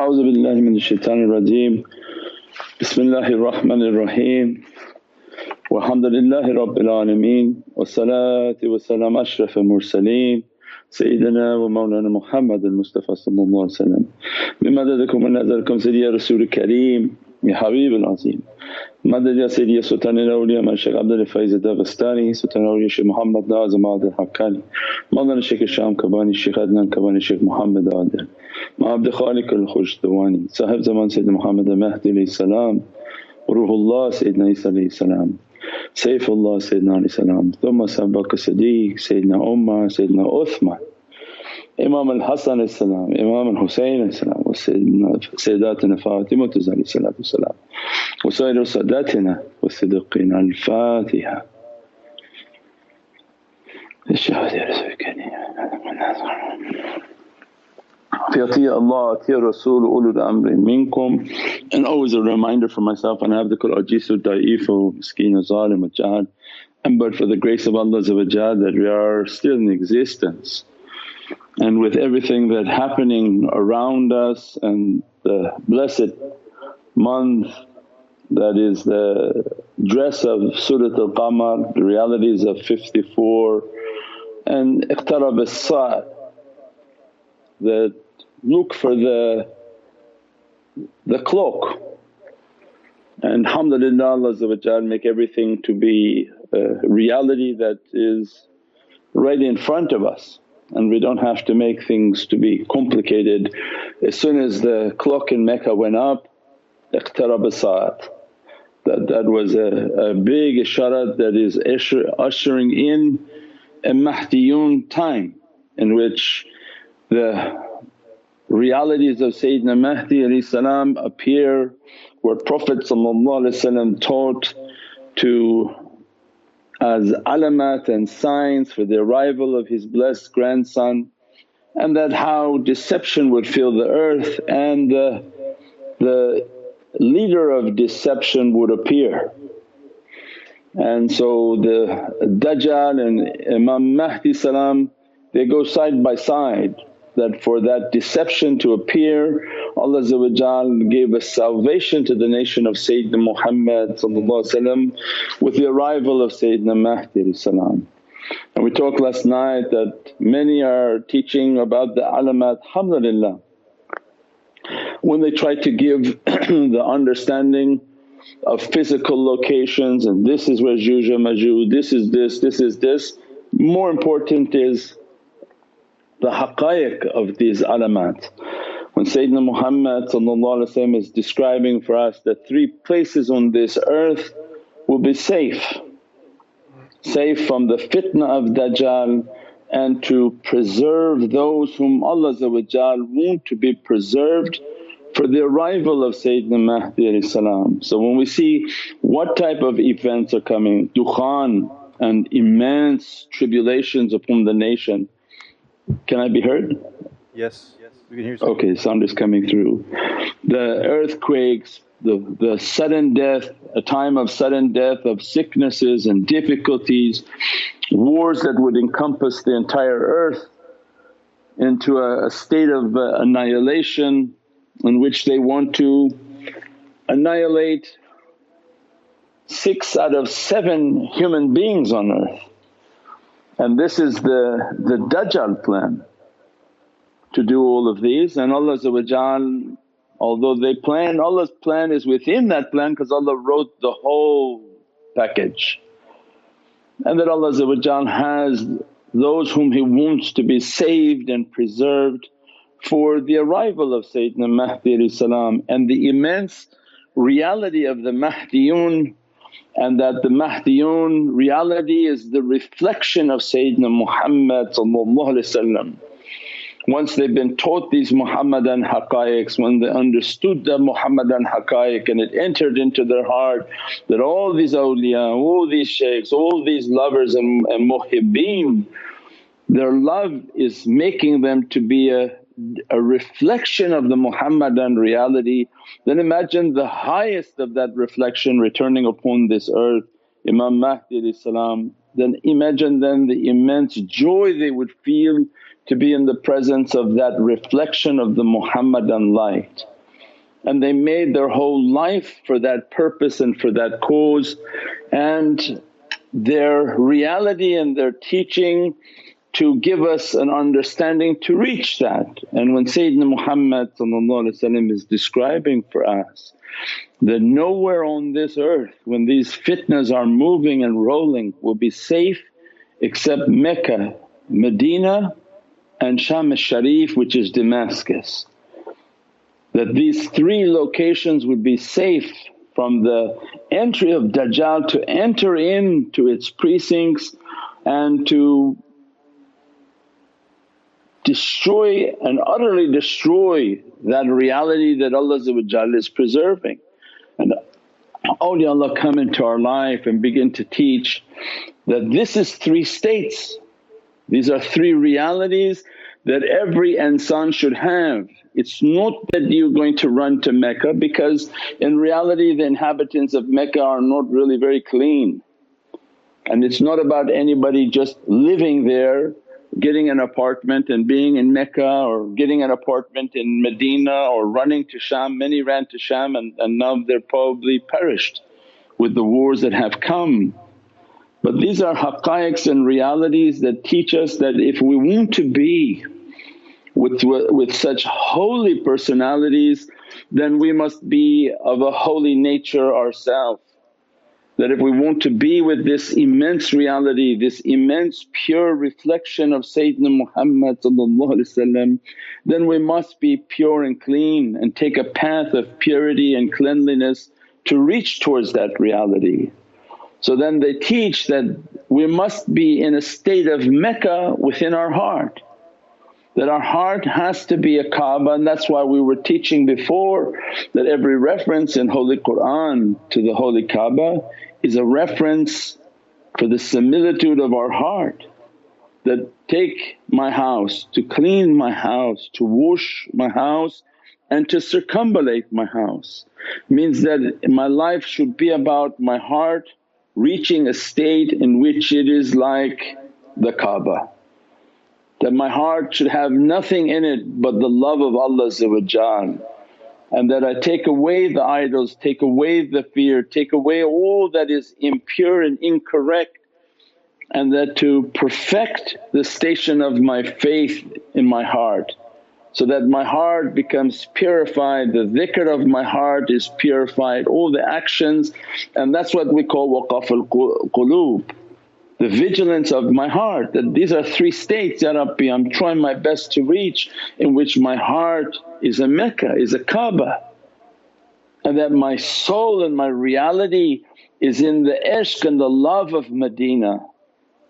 أعوذ بالله من الشيطان الرجيم. بسم الله الرحمن الرحيم. والحمد لله رب العالمين. والصلاة والسلام أشرف المرسلين. سيدنا ومولانا محمد المصطفى صلى الله عليه وسلم. بمددكم ونظركم سيدي رسول الكريم. يا حبيب العظيم. مدد یا سیدی سلطان راولی من شیخ عبدال فیض دغستانی سلطان راولی شیخ محمد ناز معاد حقانی. مادن شیخ شام کبانی شیخ عدنان کبانی شیخ محمد عادل. ما عبد خالق الخوشدوانی صاحب زمان سید محمد مهدی علیه السلام روح الله سیدنا عیسی علیه السلام سیف الله سیدنا علیه السلام ثم سبق صدیق سیدنا امه سیدنا عثمان. إمام الحسن السلام إمام الحسين السلام وسيداتنا فاطمة عليه الصلاة والسلام وسائر ساداتنا والصديقين الفاتحة. الشهادة يا رسول الكريم. في أطيع الله أطيع الرسول أولو الأمر منكم. And always a reminder for myself and abdukul ajizu da'ifu miskeen zalim jahad and but for the grace of Allah that we are still in existence. And with everything that happening around us and the blessed month that is the dress of Surat al-Qamar, the realities of 54 and iqtarab as that look for the, the cloak and alhamdulillah Allah make everything to be a reality that is right in front of us and we don't have to make things to be complicated. As soon as the clock in Mecca went up, iqtarab sa'at that, that was a, a big isharat that is ushering in a Mahdiyun time in which the realities of Sayyidina Mahdi appear where Prophet taught to as alamat and signs for the arrival of his blessed grandson and that how deception would fill the earth and the, the leader of deception would appear. And so the Dajjal and Imam Mahdi salam they go side by side that for that deception to appear Allah gave us salvation to the nation of Sayyidina Muhammad with the arrival of Sayyidina Mahdi. And we talked last night that many are teaching about the alamat, alhamdulillah when they try to give the understanding of physical locations and this is where Juja Majud, this is this, this is this. More important is the haqqaiq of these alamat. When Sayyidina Muhammad is describing for us that three places on this earth will be safe, safe from the fitna of Dajjal and to preserve those whom Allah want to be preserved for the arrival of Sayyidina Mahdi So when we see what type of events are coming, dukhan and immense tribulations upon the nation. Can I be heard? Yes, yes, we can hear. Okay, sound is coming through. The earthquakes, the, the sudden death, a time of sudden death of sicknesses and difficulties, wars that would encompass the entire earth into a, a state of uh, annihilation in which they want to annihilate six out of seven human beings on earth. And this is the, the Dajjal plan to do all of these and Allah although they plan Allah's plan is within that plan because Allah wrote the whole package. And that Allah has those whom He wants to be saved and preserved for the arrival of Sayyidina Mahdi and the immense reality of the Mahdiyun and that the Mahdiyun reality is the reflection of Sayyidina Muhammad once they've been taught these Muhammadan haqqaiqs, when they understood the Muhammadan haqqaiq and it entered into their heart that all these awliya, all these shaykhs, all these lovers and, and muhibbeen, their love is making them to be a a reflection of the Muhammadan reality, then imagine the highest of that reflection returning upon this earth. Imam Mahdi then imagine then the immense joy they would feel to be in the presence of that reflection of the Muhammadan light. And they made their whole life for that purpose and for that cause and their reality and their teaching to give us an understanding to reach that. And when Sayyidina Muhammad is describing for us that nowhere on this earth when these fitnas are moving and rolling will be safe except Mecca, Medina and Sham al-Sharif which is Damascus. That these three locations would be safe from the entry of Dajjal to enter into its precincts and to destroy and utterly destroy that reality that Allah is preserving. And awliyaullah come into our life and begin to teach that this is three states, these are three realities that every insan should have. It's not that you're going to run to Mecca because in reality the inhabitants of Mecca are not really very clean and it's not about anybody just living there getting an apartment and being in Mecca or getting an apartment in Medina or running to Sham. Many ran to Sham and, and now they're probably perished with the wars that have come. But these are haqqaiqs and realities that teach us that if we want to be with, with such holy personalities then we must be of a holy nature ourselves that if we want to be with this immense reality, this immense pure reflection of Sayyidina Muhammad then we must be pure and clean and take a path of purity and cleanliness to reach towards that reality. So then they teach that we must be in a state of Mecca within our heart that our heart has to be a Kaaba and that's why we were teaching before that every reference in Holy Qur'an to the Holy Kaaba is a reference for the similitude of our heart that take my house, to clean my house, to wash my house and to circumambulate my house. Means that my life should be about my heart reaching a state in which it is like the Kaaba. That my heart should have nothing in it but the love of Allah and that I take away the idols, take away the fear, take away all that is impure and incorrect and that to perfect the station of my faith in my heart so that my heart becomes purified, the dhikr of my heart is purified, all the actions and that's what we call waqaful qulub the vigilance of my heart that these are three states, Ya Rabbi I'm trying my best to reach in which my heart is a Mecca, is a Kaaba and that my soul and my reality is in the ishq and the love of Medina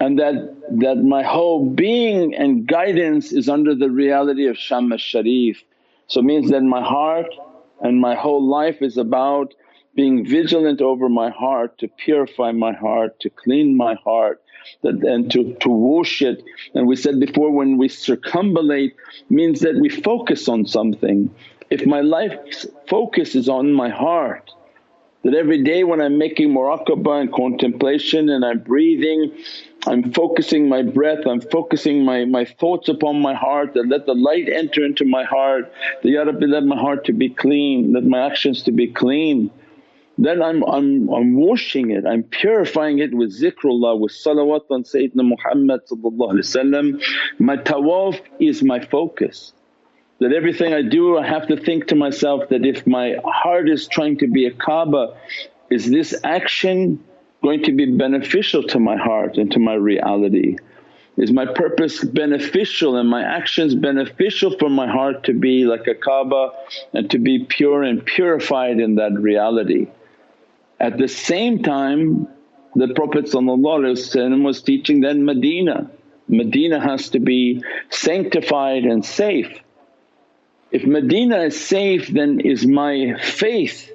and that, that my whole being and guidance is under the reality of Sham al-Sharif. So it means that my heart and my whole life is about being vigilant over my heart to purify my heart, to clean my heart that, and to, to wash it. And we said before when we circumambulate means that we focus on something. If my life's focus is on my heart that every day when I'm making muraqabah and contemplation and I'm breathing I'm focusing my breath, I'm focusing my, my thoughts upon my heart that let the light enter into my heart, that Ya Rabbi let my heart to be clean, let my actions to be clean then I'm, I'm, I'm washing it, I'm purifying it with zikrullah, with salawat on Sayyidina Muhammad My tawaf is my focus. That everything I do I have to think to myself that if my heart is trying to be a Kaaba, is this action going to be beneficial to my heart and to my reality? Is my purpose beneficial and my actions beneficial for my heart to be like a Kaaba and to be pure and purified in that reality? At the same time the Prophet was teaching then Medina, Medina has to be sanctified and safe. If Medina is safe then is my faith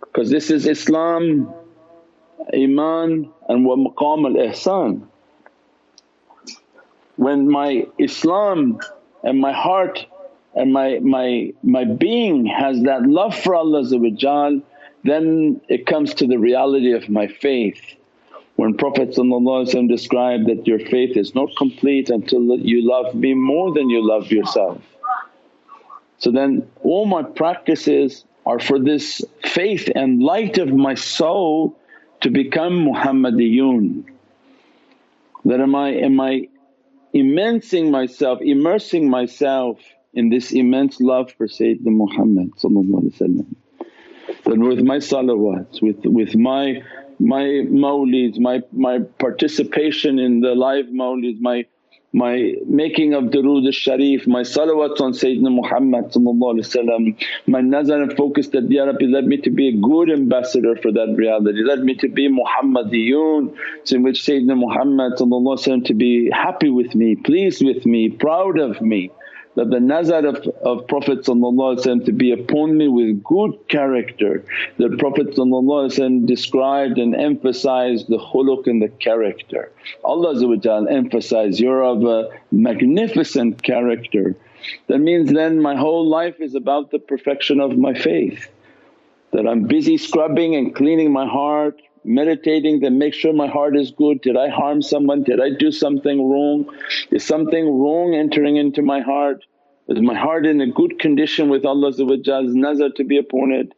because this is Islam, Iman and wa maqam al-ihsan. When my Islam and my heart and my, my, my being has that love for Allah then it comes to the reality of my faith when Prophet described that your faith is not complete until you love me more than you love yourself. So then all my practices are for this faith and light of my soul to become Muhammadiyun. That am I, am I immensing myself, immersing myself in this immense love for Sayyidina Muhammad That with my salawats, with, with my my mawlids, my, my participation in the live mawlids, my my making of durood al-sharif, my salawats on Sayyidina Muhammad my nazar and focus that, Ya Rabbi let me to be a good ambassador for that reality, let me to be Muhammadiyun in which Sayyidina Muhammad to be happy with me, pleased with me, proud of me that the nazar of, of Prophet to be upon me with good character. That Prophet described and emphasized the khuluq and the character. Allah emphasized, you're of a magnificent character. That means then my whole life is about the perfection of my faith. That I'm busy scrubbing and cleaning my heart, meditating that make sure my heart is good. Did I harm someone? Did I do something wrong? Is something wrong entering into my heart? Is my heart in a good condition with Allah's nazar to be upon it?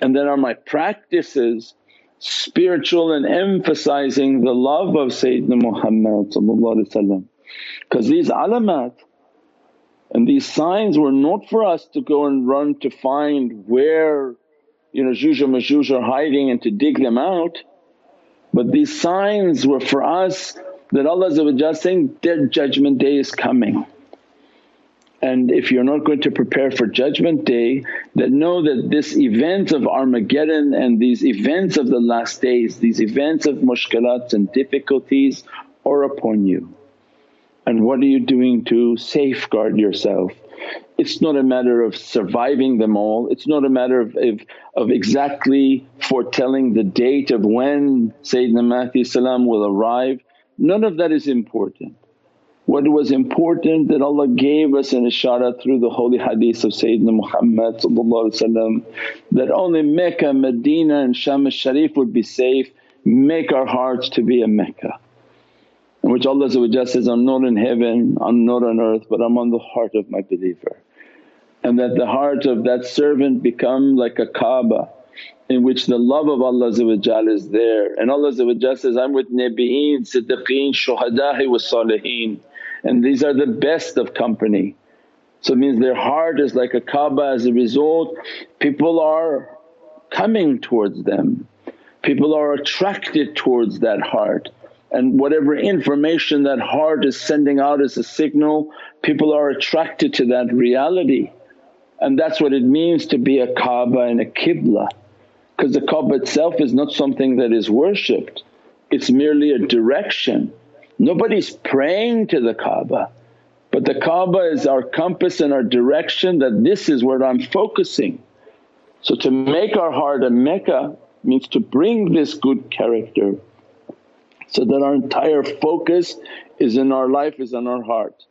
And then are my practices spiritual and emphasizing the love of Sayyidina Muhammad because these alamat and these signs were not for us to go and run to find where you know Juj and Majuj are hiding and to dig them out. But these signs were for us that Allah saying, their judgment day is coming. And if you're not going to prepare for judgment day then know that this event of Armageddon and these events of the last days, these events of mushkilats and difficulties are upon you. And what are you doing to safeguard yourself? It's not a matter of surviving them all, it's not a matter of, of, of exactly foretelling the date of when Sayyidina Mahdi will arrive, none of that is important. What was important that Allah gave us an ishara through the holy hadith of Sayyidina Muhammad that only Mecca, Medina and Sham al-Sharif would be safe, make our hearts to be a Mecca. In which Allah says, I'm not in heaven, I'm not on earth but I'm on the heart of my believer. And that the heart of that servant become like a Kaaba in which the love of Allah is there. And Allah says, I'm with Nabi'een, Siddiqeen, Shuhada'i wa Saliheen and these are the best of company. So it means their heart is like a Kaaba as a result people are coming towards them, people are attracted towards that heart and whatever information that heart is sending out as a signal people are attracted to that reality. And that's what it means to be a Kaaba and a Qibla because the Kaaba itself is not something that is worshipped, it's merely a direction. Nobody's praying to the Kaaba but the Kaaba is our compass and our direction that this is where I'm focusing. So to make our heart a Mecca means to bring this good character so that our entire focus is in our life is in our heart.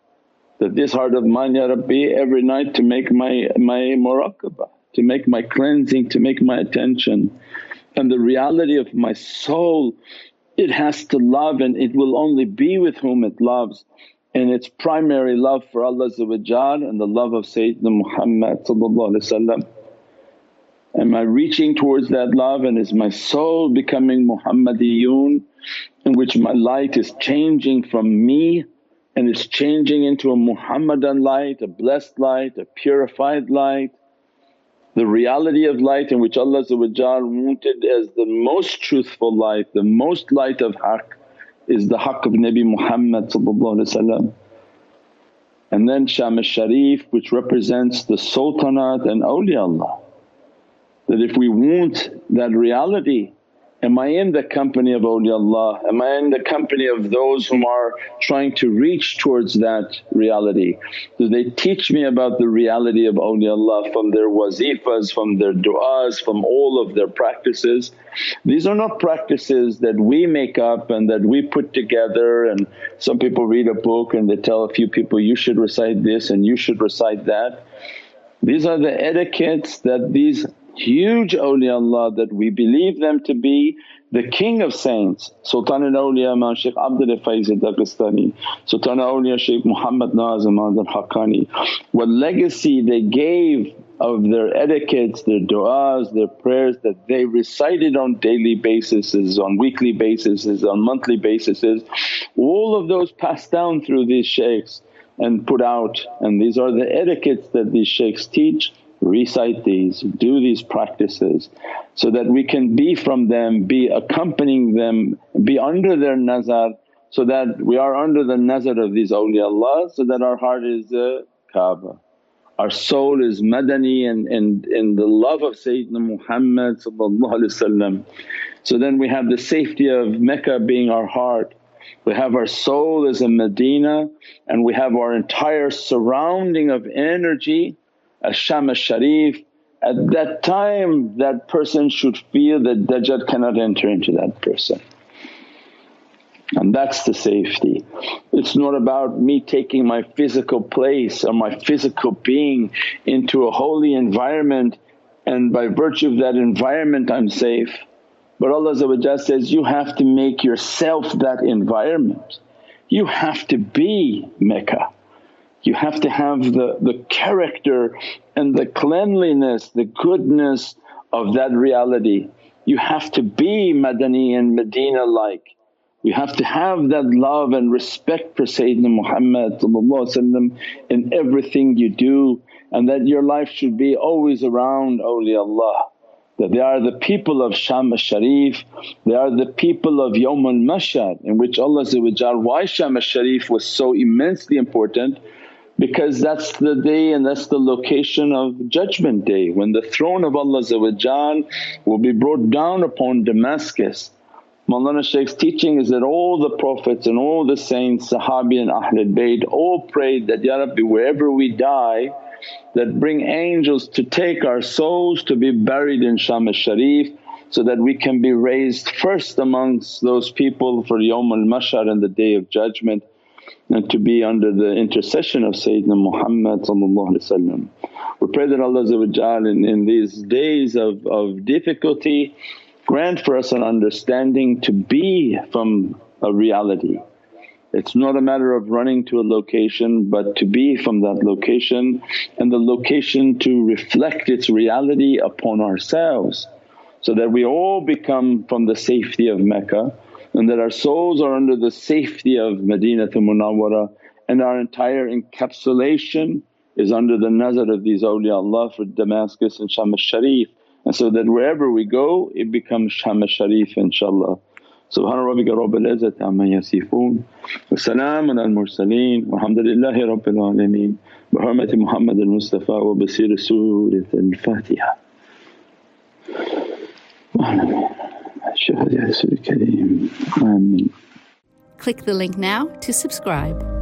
That this heart of mine Ya Rabbi every night to make my, my muraqabah, to make my cleansing, to make my attention. And the reality of my soul it has to love and it will only be with whom it loves and its primary love for Allah and the love of Sayyidina Muhammad Am I reaching towards that love and is my soul becoming Muhammadiyun in which my light is changing from me and it's changing into a Muhammadan light, a blessed light, a purified light the reality of light in which Allah wanted as the most truthful light, the most light of haqq is the haqq of Nabi Muhammad and then Sham al-Sharif which represents the sultanate and awliyaullah. That if we want that reality Am I in the company of awliyaullah? Am I in the company of those whom are trying to reach towards that reality? Do they teach me about the reality of awliyaullah from their wazifas, from their du'as, from all of their practices? These are not practices that we make up and that we put together and some people read a book and they tell a few people, you should recite this and you should recite that. These are the etiquettes that these huge awliyaullah that we believe them to be the king of saints. Sultan al-Awliya Imam Shaykh Abdul Faiz al-Dagestani, Sultan al-Awliya Shaykh Muhammad Nazim al-Haqqani, what legacy they gave of their etiquettes, their du'as, their prayers that they recited on daily basis, on weekly basis, on monthly basis, all of those passed down through these shaykhs and put out. And these are the etiquettes that these shaykhs teach recite these, do these practices so that we can be from them, be accompanying them, be under their nazar so that we are under the nazar of these awliyaullah so that our heart is a Kaaba. Our soul is madani and in, in the love of Sayyidina Muhammad So then we have the safety of Mecca being our heart, we have our soul as a Medina and we have our entire surrounding of energy as Sham al-Sharif. At that time that person should feel that Dajjal cannot enter into that person and that's the safety. It's not about me taking my physical place or my physical being into a holy environment and by virtue of that environment I'm safe. But Allah says, you have to make yourself that environment. You have to be Mecca. You have to have the, the character and the cleanliness, the goodness of that reality. You have to be Madani and Medina like. You have to have that love and respect for Sayyidina Muhammad in everything you do and that your life should be always around awliyaullah that they are the people of Sham al-Sharif, they are the people of Yawm al-Mashhad in which Allah why Sham al-Sharif was so immensely important because that's the day and that's the location of judgment day when the throne of Allah will be brought down upon Damascus. Mawlana Shaykh's teaching is that all the Prophets and all the saints, Sahabi and Ahlul Bayt all prayed that, Ya Rabbi wherever we die that bring angels to take our souls to be buried in Sham al-Sharif so that we can be raised first amongst those people for Yawm al-Mahshar and the Day of Judgment and to be under the intercession of Sayyidina Muhammad We pray that Allah in, in these days of, of difficulty grant for us an understanding to be from a reality. It's not a matter of running to a location but to be from that location and the location to reflect its reality upon ourselves so that we all become from the safety of Mecca and that our souls are under the safety of Madinatul Munawwara and our entire encapsulation is under the nazar of these awliyaullah for Damascus and Sham al-Sharif and so that wherever we go it becomes Sham al-Sharif inshaAllah. سبحان ربك رب العزة عما يصفون وسلام على المرسلين والحمد لله رب العالمين بحرمة محمد المصطفى وبصير سورة الفاتحة الشهادة الكريم آمين Um, um, Click the link now to subscribe.